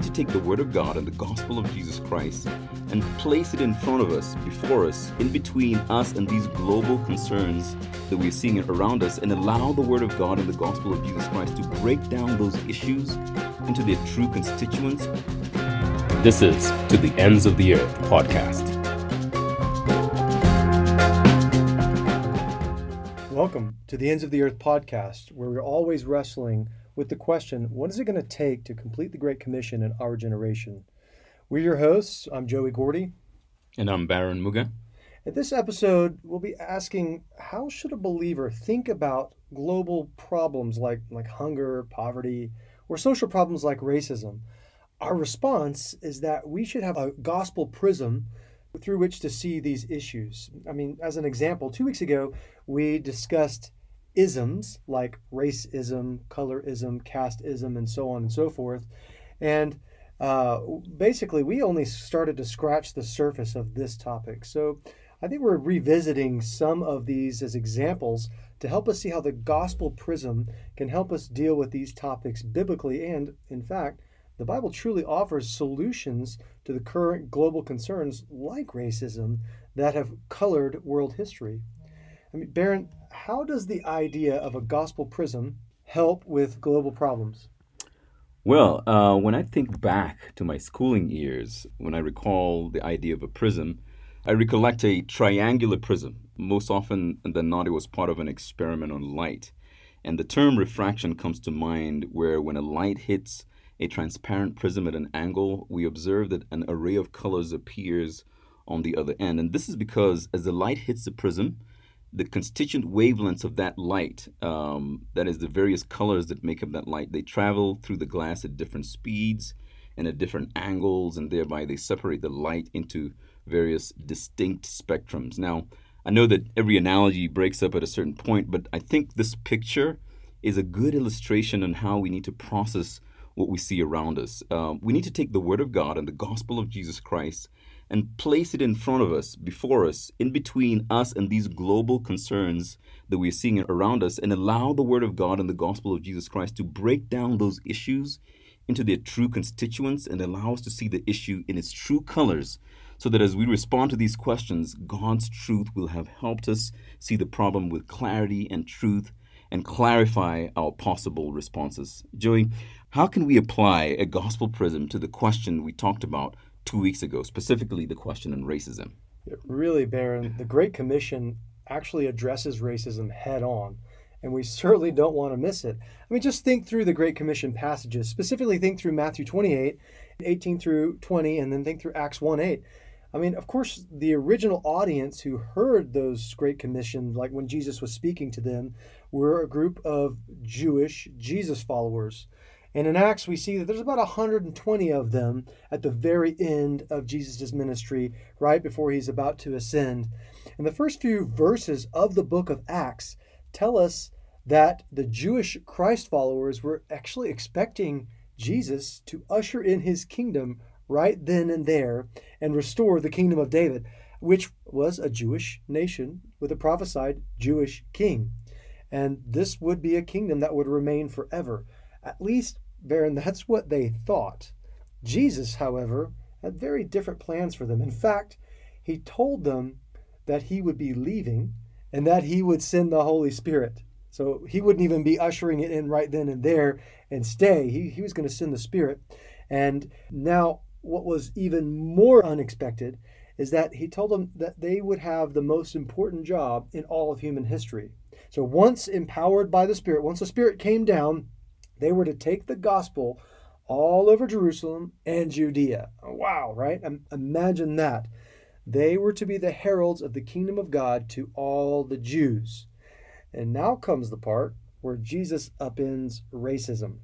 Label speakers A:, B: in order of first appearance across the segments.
A: need to take the Word of God and the gospel of Jesus Christ and place it in front of us, before us, in between us and these global concerns that we're seeing around us, and allow the Word of God and the gospel of Jesus Christ to break down those issues into their true constituents.
B: This is To the Ends of the Earth podcast.
C: Welcome to the Ends of the Earth podcast, where we're always wrestling with the question what is it going to take to complete the Great Commission in our generation? We're your hosts. I'm Joey Gordy.
A: And I'm Baron Muga.
C: In this episode, we'll be asking how should a believer think about global problems like, like hunger, poverty, or social problems like racism? Our response is that we should have a gospel prism through which to see these issues. I mean, as an example, two weeks ago, we discussed isms like racism, colorism, casteism, and so on and so forth. And uh, basically, we only started to scratch the surface of this topic. So I think we're revisiting some of these as examples to help us see how the gospel prism can help us deal with these topics biblically. And in fact, the Bible truly offers solutions to the current global concerns like racism that have colored world history. I mean, Baron, how does the idea of a gospel prism help with global problems?
A: Well, uh, when I think back to my schooling years, when I recall the idea of a prism, I recollect a triangular prism. Most often than not, it was part of an experiment on light. And the term refraction comes to mind, where when a light hits a transparent prism at an angle, we observe that an array of colors appears on the other end. And this is because as the light hits the prism, the constituent wavelengths of that light, um, that is the various colors that make up that light, they travel through the glass at different speeds and at different angles, and thereby they separate the light into various distinct spectrums. Now, I know that every analogy breaks up at a certain point, but I think this picture is a good illustration on how we need to process what we see around us. Um, we need to take the Word of God and the gospel of Jesus Christ and place it in front of us, before us, in between us and these global concerns that we're seeing around us, and allow the Word of God and the gospel of Jesus Christ to break down those issues into their true constituents and allow us to see the issue in its true colors so that as we respond to these questions, God's truth will have helped us see the problem with clarity and truth and clarify our possible responses. Joey, how can we apply a gospel prism to the question we talked about two weeks ago, specifically the question on racism.
C: Really, Baron, the Great Commission actually addresses racism head on, and we certainly don't want to miss it. I mean, just think through the Great Commission passages, specifically think through Matthew 28, 18 through 20, and then think through Acts 1 8. I mean, of course, the original audience who heard those Great Commission, like when Jesus was speaking to them, were a group of Jewish Jesus followers and in Acts, we see that there's about 120 of them at the very end of Jesus' ministry, right before he's about to ascend. And the first few verses of the book of Acts tell us that the Jewish Christ followers were actually expecting Jesus to usher in his kingdom right then and there and restore the kingdom of David, which was a Jewish nation with a prophesied Jewish king. And this would be a kingdom that would remain forever. At least, Baron, that's what they thought. Jesus, however, had very different plans for them. In fact, he told them that he would be leaving and that he would send the Holy Spirit. So he wouldn't even be ushering it in right then and there and stay. He, he was going to send the Spirit. And now, what was even more unexpected is that he told them that they would have the most important job in all of human history. So once empowered by the Spirit, once the Spirit came down, they were to take the gospel all over Jerusalem and Judea. Wow, right? Imagine that. They were to be the heralds of the kingdom of God to all the Jews. And now comes the part where Jesus upends racism.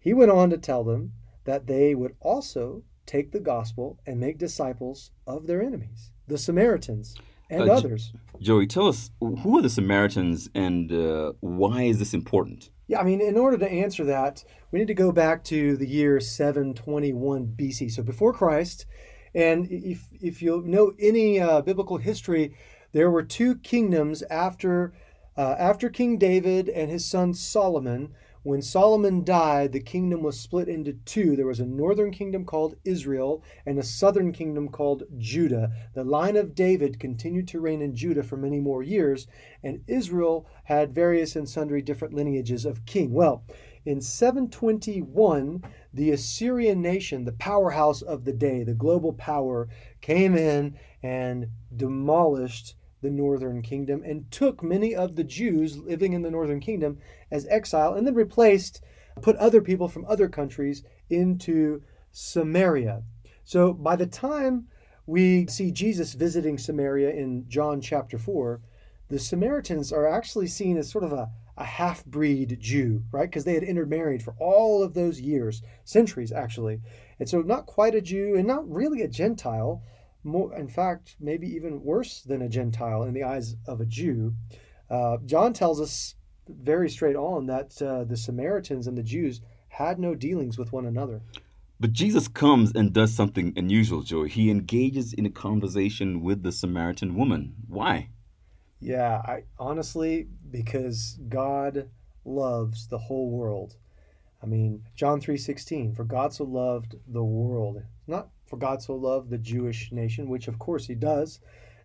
C: He went on to tell them that they would also take the gospel and make disciples of their enemies, the Samaritans and uh, others.
A: Joey, tell us who are the Samaritans and uh, why is this important?
C: Yeah, I mean, in order to answer that, we need to go back to the year 721 BC, so before Christ. And if, if you know any uh, biblical history, there were two kingdoms after, uh, after King David and his son Solomon. When Solomon died, the kingdom was split into two. There was a northern kingdom called Israel and a southern kingdom called Judah. The line of David continued to reign in Judah for many more years, and Israel had various and sundry different lineages of king. Well, in 721, the Assyrian nation, the powerhouse of the day, the global power, came in and demolished the northern kingdom and took many of the Jews living in the northern kingdom as exile and then replaced, put other people from other countries into Samaria. So by the time we see Jesus visiting Samaria in John chapter 4, the Samaritans are actually seen as sort of a, a half breed Jew, right? Because they had intermarried for all of those years, centuries actually. And so not quite a Jew and not really a Gentile more, in fact, maybe even worse than a Gentile in the eyes of a Jew. Uh, John tells us very straight on that uh, the Samaritans and the Jews had no dealings with one another.
A: But Jesus comes and does something unusual, Joey. He engages in a conversation with the Samaritan woman. Why?
C: Yeah, I honestly because God loves the whole world. I mean, John 3:16, for God so loved the world. Not for God so loved the Jewish nation, which of course he does,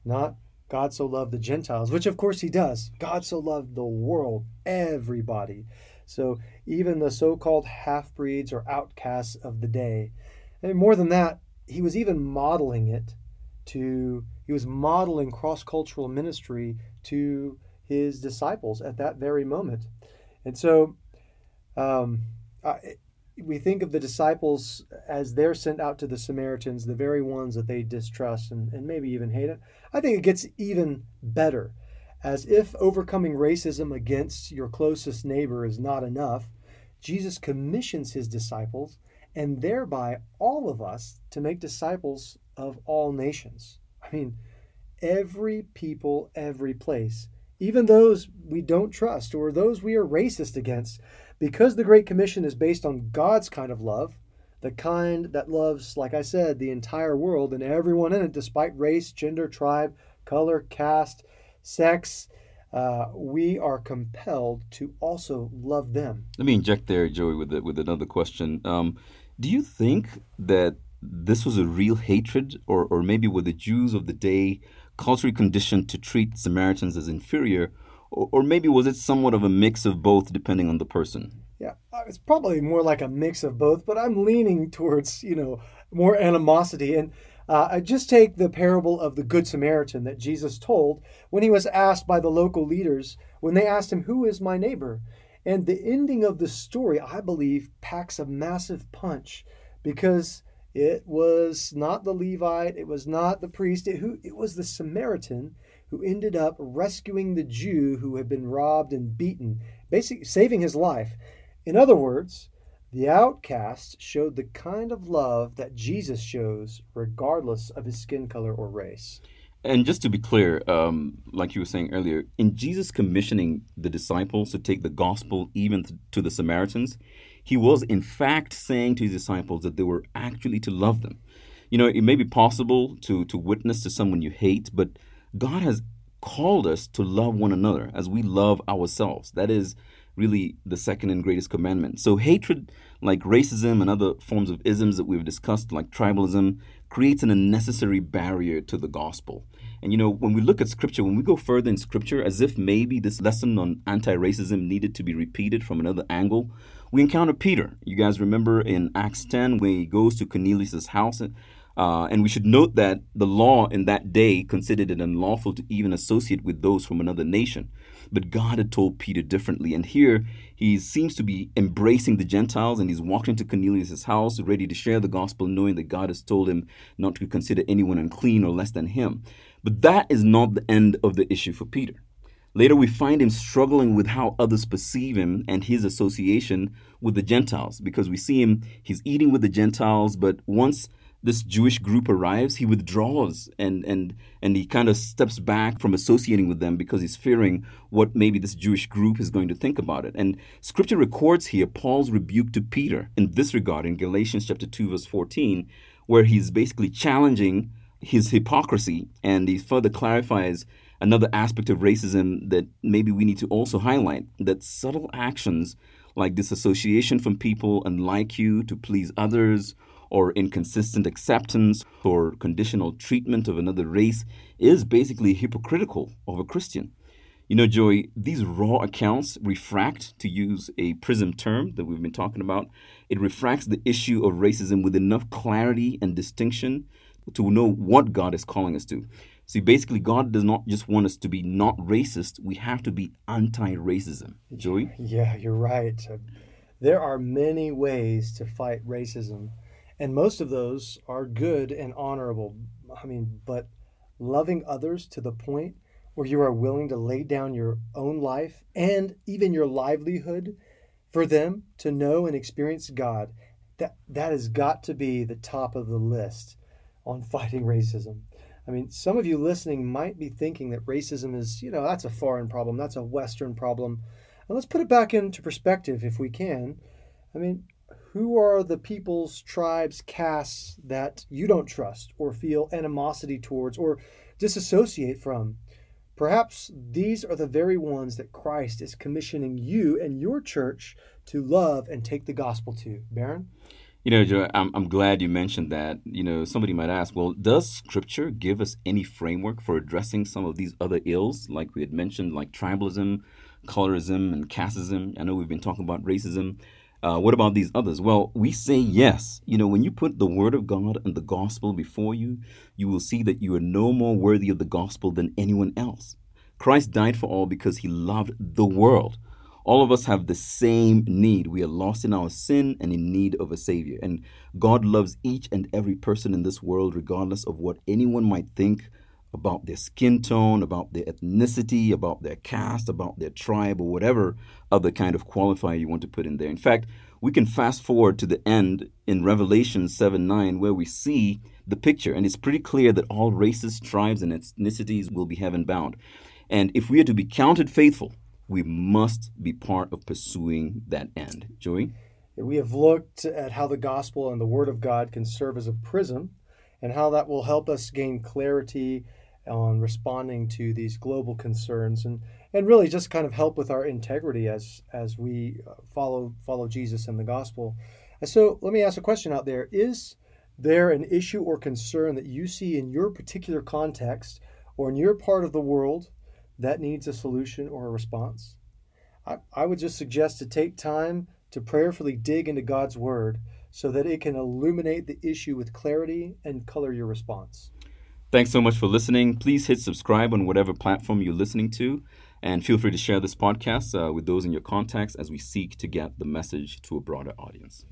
C: not God so loved the Gentiles, which of course he does. God so loved the world, everybody. So even the so called half breeds or outcasts of the day. And more than that, he was even modeling it to, he was modeling cross cultural ministry to his disciples at that very moment. And so, um, I, we think of the disciples as they're sent out to the Samaritans, the very ones that they distrust and, and maybe even hate it. I think it gets even better. As if overcoming racism against your closest neighbor is not enough, Jesus commissions his disciples and thereby all of us to make disciples of all nations. I mean, every people, every place, even those we don't trust or those we are racist against. Because the Great Commission is based on God's kind of love, the kind that loves, like I said, the entire world and everyone in it, despite race, gender, tribe, color, caste, sex, uh, we are compelled to also love them.
A: Let me inject there, Joey, with the, with another question. Um, do you think that this was a real hatred, or or maybe were the Jews of the day culturally conditioned to treat Samaritans as inferior, or, maybe was it somewhat of a mix of both depending on the person?
C: Yeah, uh, it's probably more like a mix of both, but I'm leaning towards, you know, more animosity. And uh, I just take the parable of the Good Samaritan that Jesus told when he was asked by the local leaders, when they asked him, Who is my neighbor? And the ending of the story, I believe, packs a massive punch because it was not the Levite, it was not the priest, it, who, it was the Samaritan who ended up rescuing the Jew who had been robbed and beaten, basically saving his life. In other words, the outcast showed the kind of love that Jesus shows regardless of his skin color or race.
A: And just to be clear, um, like you were saying earlier, in Jesus commissioning the disciples to take the gospel even to the Samaritans, he was in fact saying to his disciples that they were actually to love them. You know, it may be possible to, to witness to someone you hate, but God has called us to love one another as we love ourselves. That is really the second and greatest commandment. So, hatred, like racism and other forms of isms that we've discussed, like tribalism, creates an unnecessary barrier to the gospel. And you know, when we look at scripture, when we go further in scripture, as if maybe this lesson on anti racism needed to be repeated from another angle, we encounter Peter. You guys remember in Acts 10 when he goes to Cornelius' house uh, and we should note that the law in that day considered it unlawful to even associate with those from another nation. But God had told Peter differently. And here he seems to be embracing the Gentiles and he's walking into Cornelius' house ready to share the gospel, knowing that God has told him not to consider anyone unclean or less than him. But that is not the end of the issue for Peter. Later, we find him struggling with how others perceive him and his association with the Gentiles because we see him, he's eating with the Gentiles, but once this Jewish group arrives, he withdraws and and and he kind of steps back from associating with them because he's fearing what maybe this Jewish group is going to think about it. And scripture records here Paul's rebuke to Peter in this regard in Galatians chapter 2 verse 14 where he's basically challenging his hypocrisy and he further clarifies another aspect of racism that maybe we need to also highlight that subtle actions like disassociation from people unlike you to please others, or inconsistent acceptance or conditional treatment of another race, is basically hypocritical of a Christian. You know, Joey, these raw accounts refract, to use a prism term that we've been talking about, it refracts the issue of racism with enough clarity and distinction to know what God is calling us to. See, basically, God does not just want us to be not racist, we have to be anti racism. Joey?
C: Yeah, you're right. There are many ways to fight racism, and most of those are good and honorable. I mean, but loving others to the point where you are willing to lay down your own life and even your livelihood for them to know and experience God, that, that has got to be the top of the list on fighting racism. I mean, some of you listening might be thinking that racism is, you know, that's a foreign problem, that's a Western problem. And let's put it back into perspective if we can. I mean, who are the peoples, tribes, castes that you don't trust or feel animosity towards or disassociate from? Perhaps these are the very ones that Christ is commissioning you and your church to love and take the gospel to. Baron?
A: You know, Joe, I'm, I'm glad you mentioned that. You know, somebody might ask, well, does Scripture give us any framework for addressing some of these other ills, like we had mentioned, like tribalism, colorism, and casteism? I know we've been talking about racism. Uh, what about these others? Well, we say yes. You know, when you put the Word of God and the gospel before you, you will see that you are no more worthy of the gospel than anyone else. Christ died for all because he loved the world. All of us have the same need. We are lost in our sin and in need of a Savior. And God loves each and every person in this world, regardless of what anyone might think about their skin tone, about their ethnicity, about their caste, about their tribe, or whatever other kind of qualifier you want to put in there. In fact, we can fast forward to the end in Revelation 7 9, where we see the picture, and it's pretty clear that all races, tribes, and ethnicities will be heaven bound. And if we are to be counted faithful, we must be part of pursuing that end. Joey?
C: We have looked at how the gospel and the word of God can serve as a prism and how that will help us gain clarity on responding to these global concerns and, and really just kind of help with our integrity as as we uh, follow follow Jesus and the gospel. And so let me ask a question out there. Is there an issue or concern that you see in your particular context or in your part of the world that needs a solution or a response? I, I would just suggest to take time to prayerfully dig into God's Word so that it can illuminate the issue with clarity and color your response.
A: Thanks so much for listening. Please hit subscribe on whatever platform you're listening to, and feel free to share this podcast uh, with those in your contacts as we seek to get the message to a broader audience.